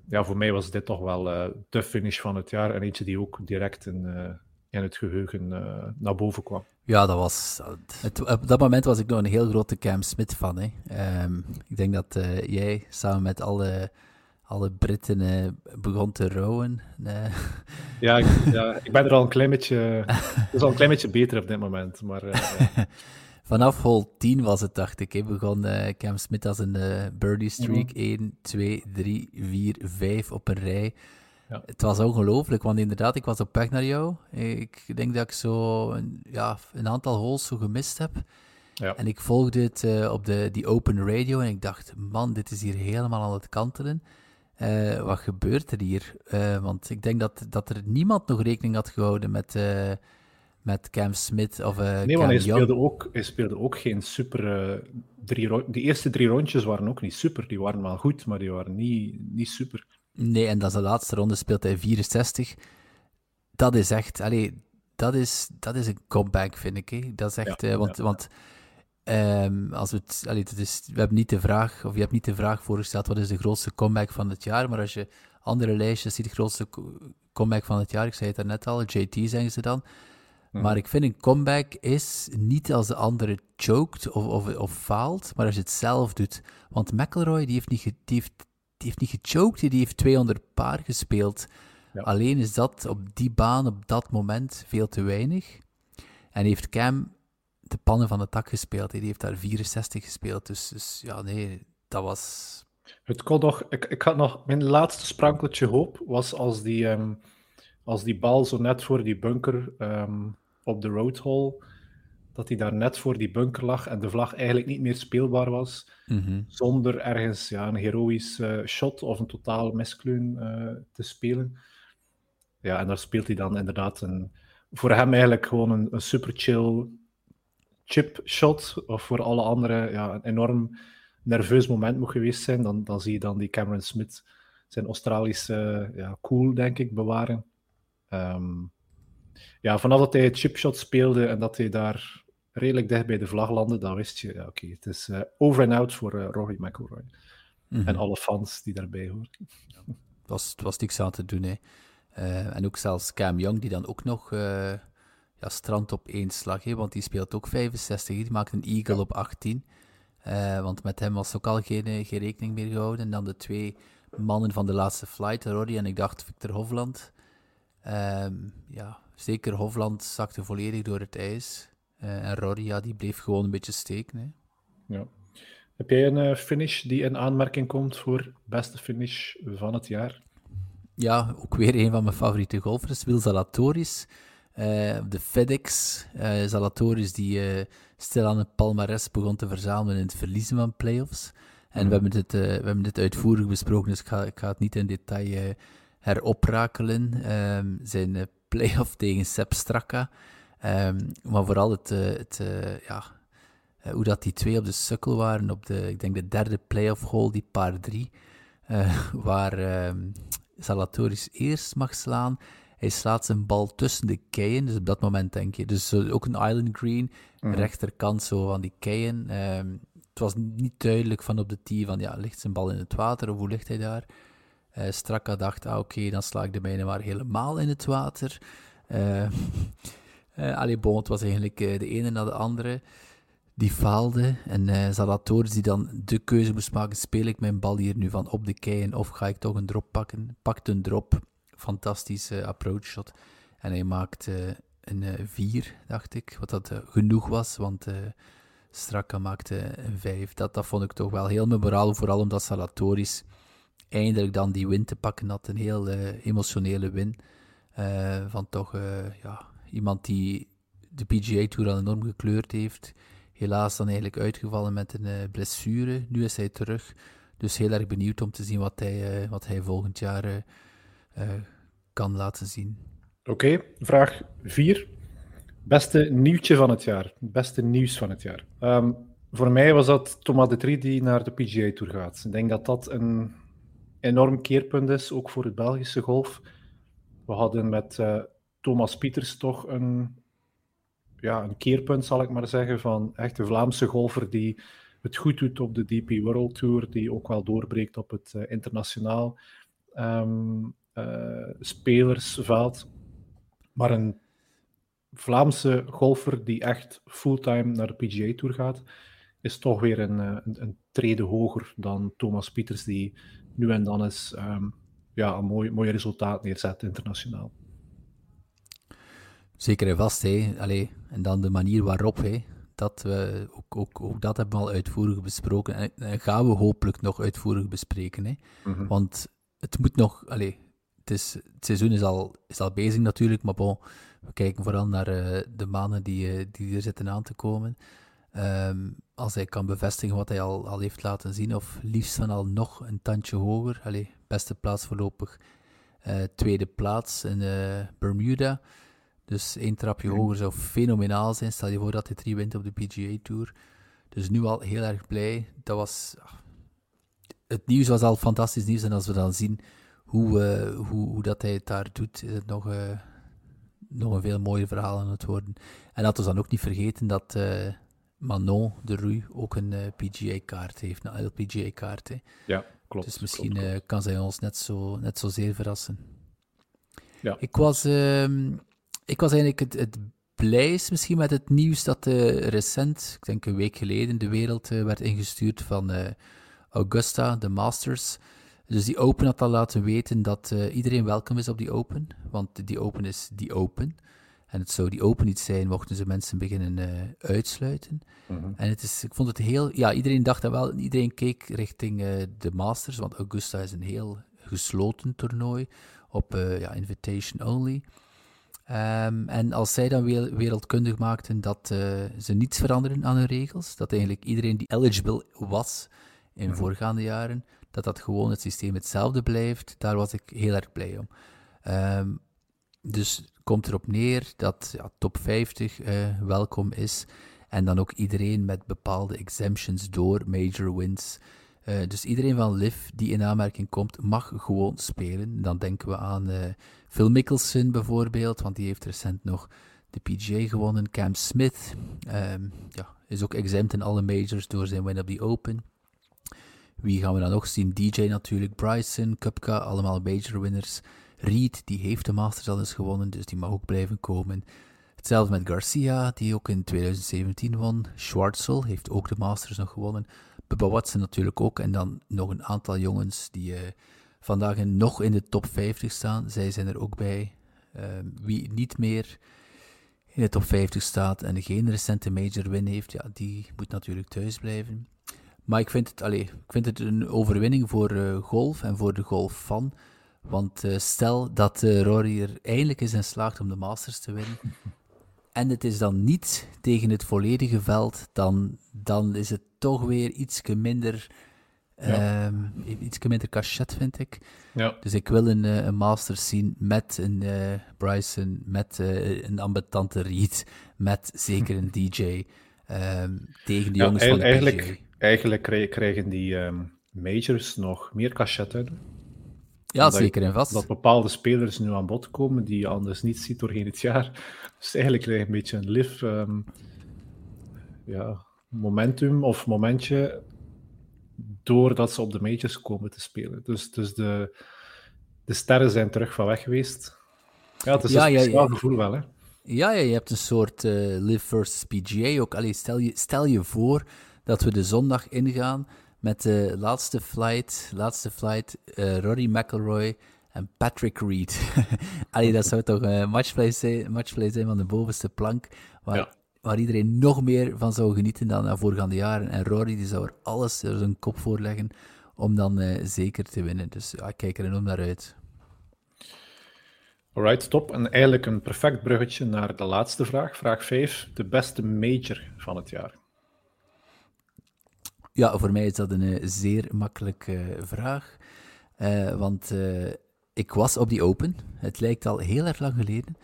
Ja, voor mij was dit toch wel uh, de finish van het jaar. En eentje die ook direct in, uh, in het geheugen uh, naar boven kwam. Ja, dat was. Het, op dat moment was ik nog een heel grote Cam Smith fan. Hè. Um, ik denk dat jij samen met alle alle Britten begon te rouwen. [LAUGHS] Ja, ik, ja, ik ben er al een klein beetje, is al een klein beetje beter op dit moment. Maar, uh, [LAUGHS] Vanaf hole 10 was het, dacht ik. He. Begon Cam Smith als een birdie streak. 1, 2, 3, 4, 5 op een rij. Ja. Het was ongelooflijk, want inderdaad, ik was op weg naar jou. Ik denk dat ik zo een, ja, een aantal holes zo gemist heb. Ja. En ik volgde het op de, die open radio en ik dacht, man, dit is hier helemaal aan het kantelen. Uh, wat gebeurt er hier? Uh, want ik denk dat, dat er niemand nog rekening had gehouden met, uh, met Cam Smith of uh, Nee, want hij speelde, ook, hij speelde ook geen super... drie die eerste drie rondjes waren ook niet super. Die waren wel goed, maar die waren niet, niet super. Nee, en dan zijn laatste ronde speelt hij 64. Dat is echt... Allee, dat is, dat is een comeback, vind ik. Hè. Dat is echt... Ja, want, ja. want Um, als het, allee, het is, we hebben niet de vraag, of je hebt niet de vraag voorgesteld wat is de grootste comeback van het jaar, maar als je andere lijstjes ziet, de grootste comeback van het jaar, ik zei het daarnet al, JT zeggen ze dan. Maar ik vind een comeback is niet als de andere choked of, of, of faalt, maar als je het zelf doet. Want McElroy die heeft niet, ge, die heeft, die heeft niet gechoked, die heeft 200 paar gespeeld. Ja. Alleen is dat op die baan op dat moment veel te weinig. En heeft Cam de pannen van de tak gespeeld. Die heeft daar 64 gespeeld. Dus, dus ja, nee, dat was. Het kon nog, ik, ik had nog, mijn laatste sprankeltje hoop was als die, um, als die bal zo net voor die bunker um, op de roadhole, dat hij daar net voor die bunker lag en de vlag eigenlijk niet meer speelbaar was, mm -hmm. zonder ergens ja, een heroïsch uh, shot of een totaal miskleun uh, te spelen. Ja, en daar speelt hij dan inderdaad een, voor hem eigenlijk gewoon een, een super chill chip shot, of voor alle anderen ja, een enorm nerveus moment moet geweest zijn, dan, dan zie je dan die Cameron Smith zijn Australische ja, cool, denk ik, bewaren. Um, ja, vanaf dat hij chipshot speelde en dat hij daar redelijk dicht bij de vlag landde, dan wist je, ja, oké, okay, het is uh, over en out voor uh, Rory McIlroy. Mm -hmm. En alle fans die daarbij horen. Het was, het was niks aan te doen, hè. Uh, en ook zelfs Cam Young, die dan ook nog ja, strand op één slag, hè, want die speelt ook 65. Die maakt een eagle ja. op 18. Uh, want met hem was ook al geen, eh, geen rekening meer gehouden. En dan de twee mannen van de laatste flight, Rory en ik dacht Victor Hofland. Um, ja, zeker Hofland zakte volledig door het ijs. Uh, en Rory, ja, die bleef gewoon een beetje steken. Hè. Ja. Heb jij een finish die in aanmerking komt voor beste finish van het jaar? Ja, ook weer een van mijn favoriete golfers, Wil Zalatoris. Uh, de FedEx, uh, Zalatoris, die uh, stilaan een palmares begon te verzamelen in het verliezen van playoffs. En we, hebben dit, we hebben dit uitvoerig besproken, dus ik ga, ik ga het niet in detail heroprakelen. Um, zijn playoff tegen Seb Straka. Um, maar vooral het, het ja, hoe dat die twee op de sukkel waren op de, ik denk de derde playoff hole, die paar drie, [LAUGHS] waar um, Zalatoris eerst mag slaan hij slaat zijn bal tussen de keien, dus op dat moment denk je. Dus ook een island green, mm. rechterkant zo van die keien. Um, het was niet duidelijk van op de tee van, ja, ligt zijn bal in het water of hoe ligt hij daar? Uh, Straka dacht, ah, oké, dan sla ik de mijne maar helemaal in het water. [LAUGHS] Uh, uh, was eigenlijk de ene na de andere die faalde. En uh, die dan de keuze moest maken, speel ik mijn bal hier nu van op de keien of ga ik toch een drop pakken? Pakt een drop, fantastische approach shot. En hij maakte een 4, uh, dacht ik, wat dat genoeg was, want Straka maakte een 5. Dat, dat vond ik toch wel heel memorabel, vooral omdat Salatoris eindelijk dan die win te pakken had, een heel emotionele win. van toch ja, iemand die de PGA Tour al enorm gekleurd heeft. Helaas dan eigenlijk uitgevallen met een blessure. Nu is hij terug. Dus heel erg benieuwd om te zien wat hij, wat hij volgend jaar kan laten zien. Oké, vraag 4. Beste nieuwtje van het jaar. Beste nieuws van het jaar. Um, voor mij was dat Thomas de die naar de PGA Tour gaat. Ik denk dat dat een enorm keerpunt is, ook voor het Belgische golf. We hadden met uh, Thomas Pieters toch een, ja, een keerpunt, zal ik maar zeggen, van echt een Vlaamse golfer die het goed doet op de DP World Tour, die ook wel doorbreekt op het uh, internationaal um, uh, spelersveld. Maar een Vlaamse golfer die echt fulltime naar de PGA Tour gaat, is toch weer een, eh, een, een trede hoger dan Thomas Pieters, die nu en dan eens um, ja, een mooi, mooi resultaat neerzet internationaal. Zeker en vast, hè. Allee, en dan de manier waarop, hè. Dat we, ook, ook, ook dat hebben we al uitvoerig besproken en, gaan we hopelijk nog uitvoerig bespreken. Hè. Mm Want het moet nog, allee, het, is, het seizoen is al, is al bezig natuurlijk, maar bon, we kijken vooral naar uh, de maanden die, uh, die er zitten aan te komen. Um, als hij kan bevestigen wat hij al, al heeft laten zien, of liefst van al nog een tandje hoger. Allee, beste plaats voorlopig, uh, tweede plaats in uh, Bermuda. Dus één trapje hoger zou fenomenaal zijn. Stel je voor dat hij drie wint op de PGA Tour. Dus nu al heel erg blij. Dat was... Het nieuws was al fantastisch nieuws. En als we dan zien hoe, uh, hoe, hoe dat hij het daar doet, is het nog, nog een veel mooier verhaal aan het worden. En laten we dan ook niet vergeten dat Manon de Rue ook een uh, eh, PGA-kaart heeft, een LPGA-kaart. Ja, klopt. Dus misschien klopt, klopt. Uh, kan zij ons net zo, net zozeer verrassen. Ja. Ik, was, uh, ik was eigenlijk het, het blijst misschien met het nieuws dat uh, recent, ik denk een week geleden, de wereld werd ingestuurd van Augusta, de Masters. Dus die Open had al laten weten dat iedereen welkom is op die Open, want die Open is die Open. En het zou die open niet zijn, mochten ze mensen beginnen uh, uitsluiten. Mhm. En het is, ik vond het heel... Ja, iedereen dacht dat wel. Iedereen keek richting uh, de Masters, want Augusta is een heel gesloten toernooi op uh, ja, invitation only. Um, en als zij dan wereldkundig maakten dat ze niets veranderen aan hun regels, dat eigenlijk iedereen die eligible was in mm voorgaande jaren, dat dat gewoon het systeem hetzelfde blijft, daar was ik heel erg blij om. Um, dus komt erop neer dat ja, top 50 uh, eh, welkom is. En dan ook iedereen met bepaalde exemptions door major wins. Uh, dus iedereen van LIV die in aanmerking komt, mag gewoon spelen. Dan denken we aan uh, Phil Mickelson bijvoorbeeld, want die heeft recent nog de PGA gewonnen. Cam Smith um, ja, is ook exempt in alle majors door zijn win op die Open. Wie gaan we dan nog zien? DJ natuurlijk, Bryson, Kupka, allemaal major winners. Reed, die heeft de Masters al eens gewonnen, dus die mag ook blijven komen. Hetzelfde met Garcia, die ook in 2017 won. Schwartzel heeft ook de Masters nog gewonnen. Bubba natuurlijk ook. En dan nog een aantal jongens die uh, vandaag nog in de top 50 staan. Zij zijn er ook bij. Uh, wie niet meer in de top 50 staat en geen recente major win heeft, ja, die moet natuurlijk thuis blijven. Maar ik vind het, allez, ik vind het een overwinning voor uh, golf en voor de golffan. Want uh, stel dat uh, Rory er eindelijk eens in slaagt om de Masters te winnen. [LAUGHS] en het is dan niet tegen het volledige veld, dan, dan is het toch weer iets minder. Ja. Um, iets minder cachet, vind ik. Ja. Dus ik wil een, uh, een Masters zien met een Bryson, met een ambetante Reed, met zeker een [LAUGHS] DJ. Um, ehm, tegen de ja, jongens van de eigenlijk, eigenlijk krijgen die um, majors nog meer cachet uit. Ja, zeker en vast. Dat bepaalde spelers nu aan bod komen die je anders niet ziet doorheen het jaar. Dus eigenlijk krijg je een beetje een lift um, ja, momentum of momentje doordat ze op de majors komen te spelen. Dus, dus de, de sterren zijn terug van weg geweest. Ja, het is ja, een speciaal ja, gevoel wel, hè? Ja, ja, je hebt een soort uh, live versus PGA ook. Allee, stel, je, stel je voor dat we de zondag ingaan met de laatste flight, laatste flight uh, Rory McIlroy en Patrick Reed. [LAUGHS] Allee, dat zou toch een matchplay zijn, matchplay zijn van de bovenste plank, waar, waar iedereen nog meer van zou genieten dan de voorgaande jaren. En Rory die zou er alles er zijn kop voor leggen om dan uh, zeker te winnen. Dus ja, ik kijk er enorm naar uit. Alright, top. En eigenlijk een perfect bruggetje naar de laatste vraag, vraag 5. De beste major van het jaar. Ja, voor mij is dat een uh, zeer makkelijke uh, vraag. Uh, want ik was op die Open. Het lijkt al heel erg lang geleden.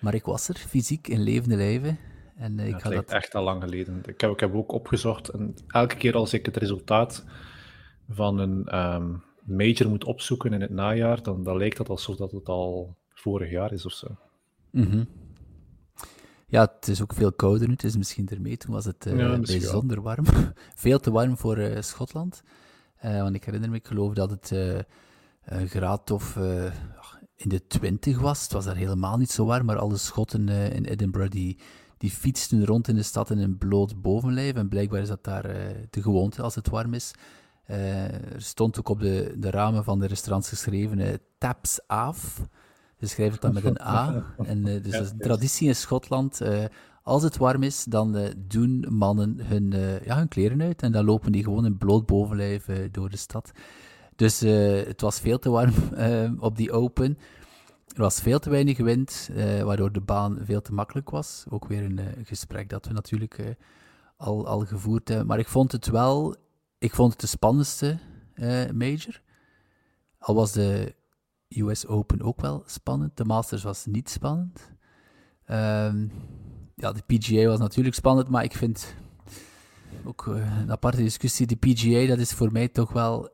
Maar ik was er, fysiek, in levende lijven. En, ik ja, het lijkt dat... echt al lang geleden. Ik heb, ik heb ook opgezocht. En elke keer als ik het resultaat van een um, major moet opzoeken in het najaar, dan, dan lijkt het alsof dat het al vorig jaar is of zo. Mm -hmm. Ja, het is ook veel kouder nu. Het is misschien ermee. Toen was het uh, ja, bijzonder warm. [LAUGHS] veel te warm voor uh, Schotland. Uh, want ik herinner me, ik geloof dat het een graad of in de 20 was. Het was daar helemaal niet zo warm, maar alle Schotten in Edinburgh die, die fietsten rond in de stad in een bloot bovenlijf. En blijkbaar is dat daar de gewoonte als het warm is. er stond ook op de, de ramen van de restaurants geschreven taps af. Ze schrijven het dan met een A. En, uh, dus dat is een traditie in Schotland. Uh, als het warm is, dan uh, doen mannen hun, ja, hun kleren uit. En dan lopen die gewoon in bloot bovenlijf door de stad. Dus het was veel te warm [LAUGHS] op die open. Er was veel te weinig wind, waardoor de baan veel te makkelijk was. Ook weer een gesprek dat we natuurlijk al, al gevoerd hebben. Maar ik vond het wel, ik vond het de spannendste major. Al was de US Open ook wel spannend. De Masters was niet spannend. Um, ja, de PGA was natuurlijk spannend, maar ik vind ook uh, een aparte discussie. De PGA, dat is voor mij toch wel,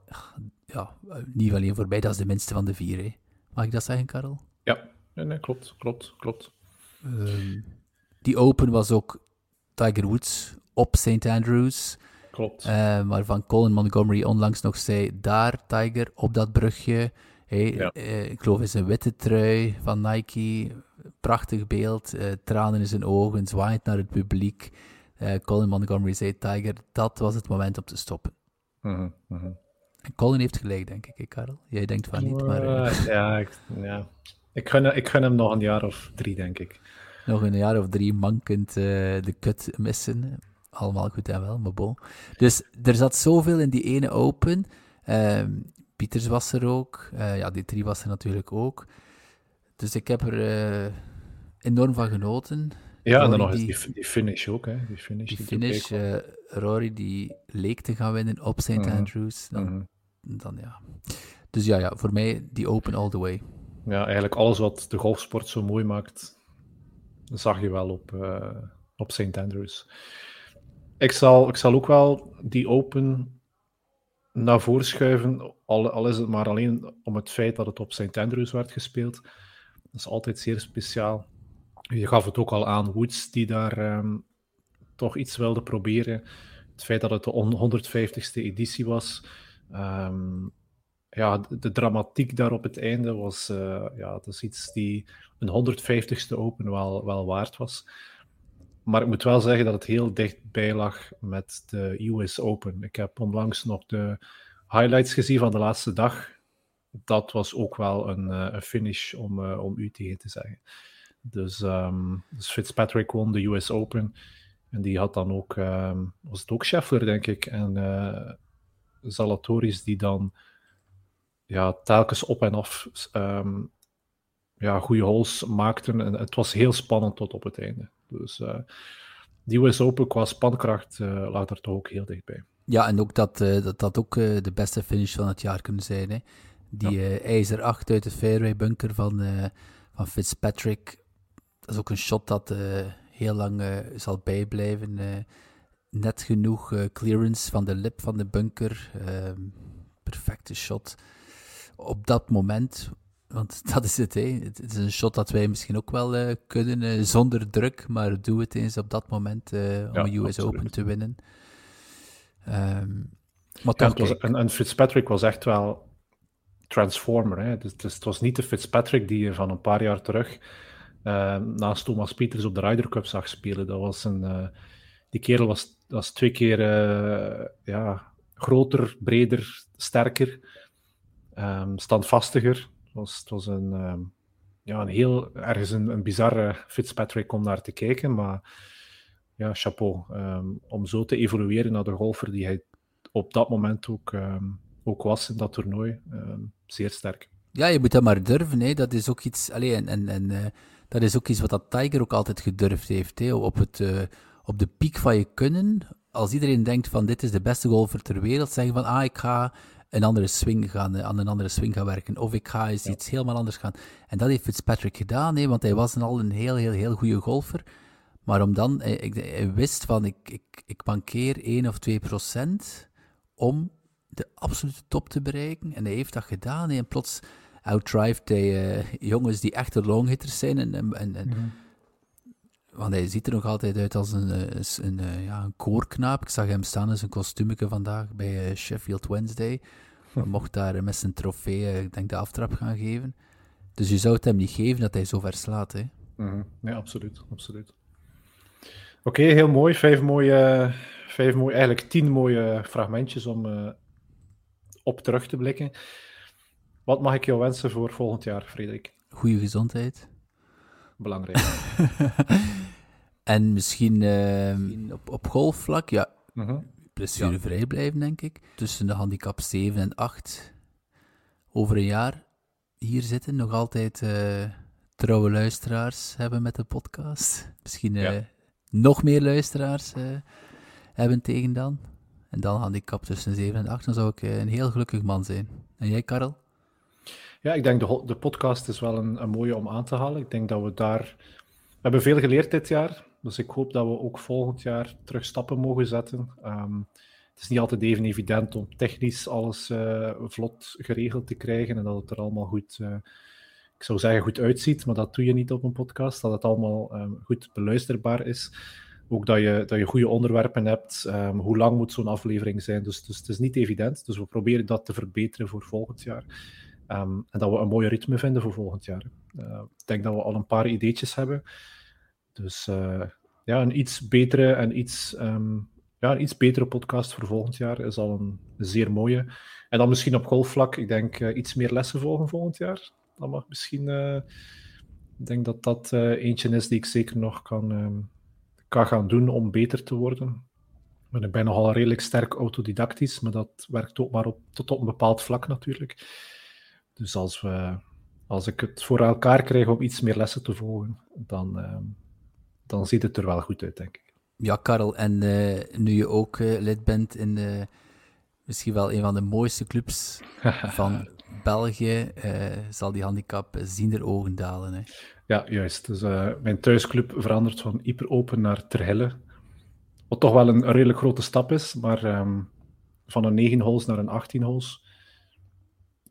ja, niet alleen voor mij, dat is de minste van de vier. Hè. Mag ik dat zeggen, Karel? Ja, nee, nee klopt, klopt, klopt. Um, die Open was ook Tiger Woods op St. Andrews. Klopt. Uh, waarvan Colin Montgomery onlangs nog zei, daar Tiger, op dat brugje. Hey, ja. uh, ik geloof in zijn witte trui van Nike. Prachtig beeld. Uh, tranen in zijn ogen. Zwaait naar het publiek. Uh, Colin Montgomery zei: Tiger, dat was het moment om te stoppen. -hmm, mm -hmm. Colin heeft gelijk, denk ik, Karel. Jij denkt van niet, maar... ja, ik, ja. Ik, gun, ik gun hem nog een jaar of drie, denk ik. Nog een jaar of drie mankend de kut missen. Allemaal goed en wel, maar bon. Dus er zat zoveel in die ene open. Uh, Pieters was er ook. Uh, ja, die drie was er natuurlijk ook. Dus ik heb er uh, enorm van genoten. Ja, Rory en dan nog eens die, die, finish ook. Hè. Die finish, die, die finish uh, Rory die leek te gaan winnen op St. Mm -hmm. Andrews. Dan, mm -hmm. dan, ja. Dus ja, ja, voor mij die open all the way. Ja, eigenlijk alles wat de golfsport zo mooi maakt, zag je wel op, op St. Andrews. Ik zal, ik zal ook wel die open naar voren al, al, is het maar alleen om het feit dat het op St. Andrews werd gespeeld. Dat is altijd zeer speciaal. Je gaf het ook al aan, Woods die daar um, toch iets wilde proberen. Het feit dat het de 150ste editie was. Um, ja, de dramatiek daar op het einde was, uh, ja, dat is iets die een 150ste Open wel, wel waard was. Maar ik moet wel zeggen dat het heel dichtbij lag met de US Open. Ik heb onlangs nog de highlights gezien van de laatste dag. Dat was ook wel een, uh, een finish om, uh, om u tegen te zeggen. Dus, um, dus, Fitzpatrick won de US Open. En die had dan ook, um, was het ook Scheffler, denk ik. En uh, Zalatoris die dan ja, telkens op en af um, ja, goede holes maakten. En het was heel spannend tot op het einde. Dus uh, die US Open qua spankracht uh, lag er toch ook heel dichtbij. Ja, en ook dat uh, dat, dat ook de beste finish van het jaar kunnen zijn. Hè? Die ja. ijzer 8 uit de fairway bunker van, van Fitzpatrick. Dat is ook een shot dat heel lang zal bijblijven. net genoeg clearance van de lip van de bunker. Ehm, perfecte shot. Op dat moment want [LAUGHS] dat is het, hè. Het is een shot dat wij misschien ook wel uh, kunnen uh, zonder druk, maar doe het eens op dat moment uh, om ja, een US absoluut. Open te winnen. Um, maar ja, was, en, en, Fitzpatrick was echt wel transformer. Hè. Dus, dus, het was niet de Fitzpatrick die je van een paar jaar terug naast Thomas Pieters op de Ryder Cup zag spelen. Dat was een, die kerel was, was twee keer ja, groter, breder, sterker, um, standvastiger was, het was een, uh, ja, een heel ergens een, bizarre Fitzpatrick om naar te kijken. Maar ja, chapeau. Um, om zo te evolueren naar de golfer die hij op dat moment ook, um, ook was in dat toernooi. zeer sterk. Ja, je moet dat maar durven. Hè. Dat is ook iets. Allee, en en, en uh, dat is ook iets wat dat Tiger ook altijd gedurfd heeft. Hè. Op, het, uh, op de piek van je kunnen. Als iedereen denkt van dit is de beste golfer ter wereld, zeggen van ah, ik ga een andere swing gaan, aan een andere swing gaan werken. Of ik ga eens iets helemaal anders gaan. En dat heeft Fitzpatrick gedaan, hè, want hij was al een heel, heel, heel goede golfer. Maar om dan, hij, hij wist van ik, ik, ik mankeer 1 of 2 procent om de absolute top te bereiken. En hij heeft dat gedaan. En plots outdrived hij uh, jongens die echte longhitters zijn. En, en, en mm -hmm. Want hij ziet er nog altijd uit als een, een, een, een ja, een koorknaap. Ik zag hem staan in zijn kostuumetje vandaag bij uh, Sheffield Wednesday. Hij mocht daar met zijn trofee, ik denk, de aftrap gaan geven. Dus je zou het hem niet geven dat hij zo ver slaat. Hè? Mm -hmm. Nee, absoluut. absoluut. Oké, okay, heel mooi. Vijf mooie, vijf mooie, eigenlijk tien mooie fragmentjes om uh, op terug te blikken. Wat mag ik jou wensen voor volgend jaar, Frederik? Goede gezondheid. Belangrijk. [LAUGHS] en misschien uh, op, op golfvlak, ja, uh -huh. blessurevrij ja. blijven, denk ik. Tussen de handicap 7 en 8 over een jaar hier zitten. Nog altijd uh, trouwe luisteraars hebben met de podcast. Misschien uh, ja. nog meer luisteraars uh, hebben tegen dan. En dan handicap tussen 7 en 8. Dan zou ik een heel gelukkig man zijn. En jij, Karel? Ja, ik denk de, de podcast is wel een, een mooie om aan te halen. Ik denk dat we daar... We hebben veel geleerd dit jaar. Dus ik hoop dat we ook volgend jaar terug stappen mogen zetten. Um, het is niet altijd even evident om technisch alles uh, vlot geregeld te krijgen en dat het er allemaal goed, uh, ik zou zeggen goed uitziet, maar dat doe je niet op een podcast, dat het allemaal um, goed beluisterbaar is. Ook dat je, dat je goede onderwerpen hebt. Um, hoe lang moet zo'n aflevering zijn? Dus, dus het is niet evident. Dus we proberen dat te verbeteren voor volgend jaar. Um, en dat we een mooi ritme vinden voor volgend jaar. Uh, ik denk dat we al een paar ideetjes hebben. Dus uh, ja, een iets betere en iets, um, ja, iets betere podcast voor volgend jaar is al een zeer mooie. En dan misschien op golfvlak, ik denk uh, iets meer lessen volgen volgend jaar. Dat mag misschien. ik denk dat dat eentje is die ik zeker nog kan, um, kan gaan doen om beter te worden. Ik ben nogal redelijk sterk autodidactisch, maar dat werkt ook maar op, tot op een bepaald vlak natuurlijk. Dus als, we, als ik het voor elkaar krijg om iets meer lessen te volgen, dan, uh, dan ziet het er wel goed uit, denk ik. Ja, Karel, en uh, nu je ook uh, lid bent in de, misschien wel een van de mooiste clubs [LAUGHS] van België, zal die handicap zien er ogen dalen. Hè? Ja, juist. Dus mijn thuisclub verandert van Hyper Open naar Terhelle. Wat toch wel een, een redelijk grote stap is, maar um, van een 9 holes naar een 18 holes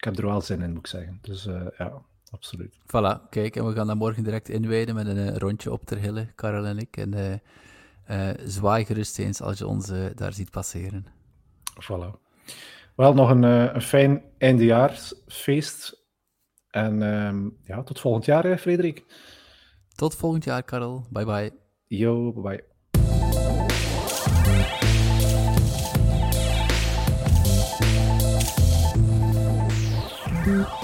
ik heb er wel zin in, moet ik zeggen. Dus uh, ja, absoluut. Voilà, kijk, en we gaan dan morgen direct inwijden met een uh, rondje op ter Hille, Karel en ik. En uh, zwaai gerust eens als je ons daar ziet passeren. Voilà. Wel, nog een, een fijn eindejaarsfeest. En um, ja, tot volgend jaar, Frederik. Tot volgend jaar, Karel. Bye bye. Yo, bye bye. Mm-hmm.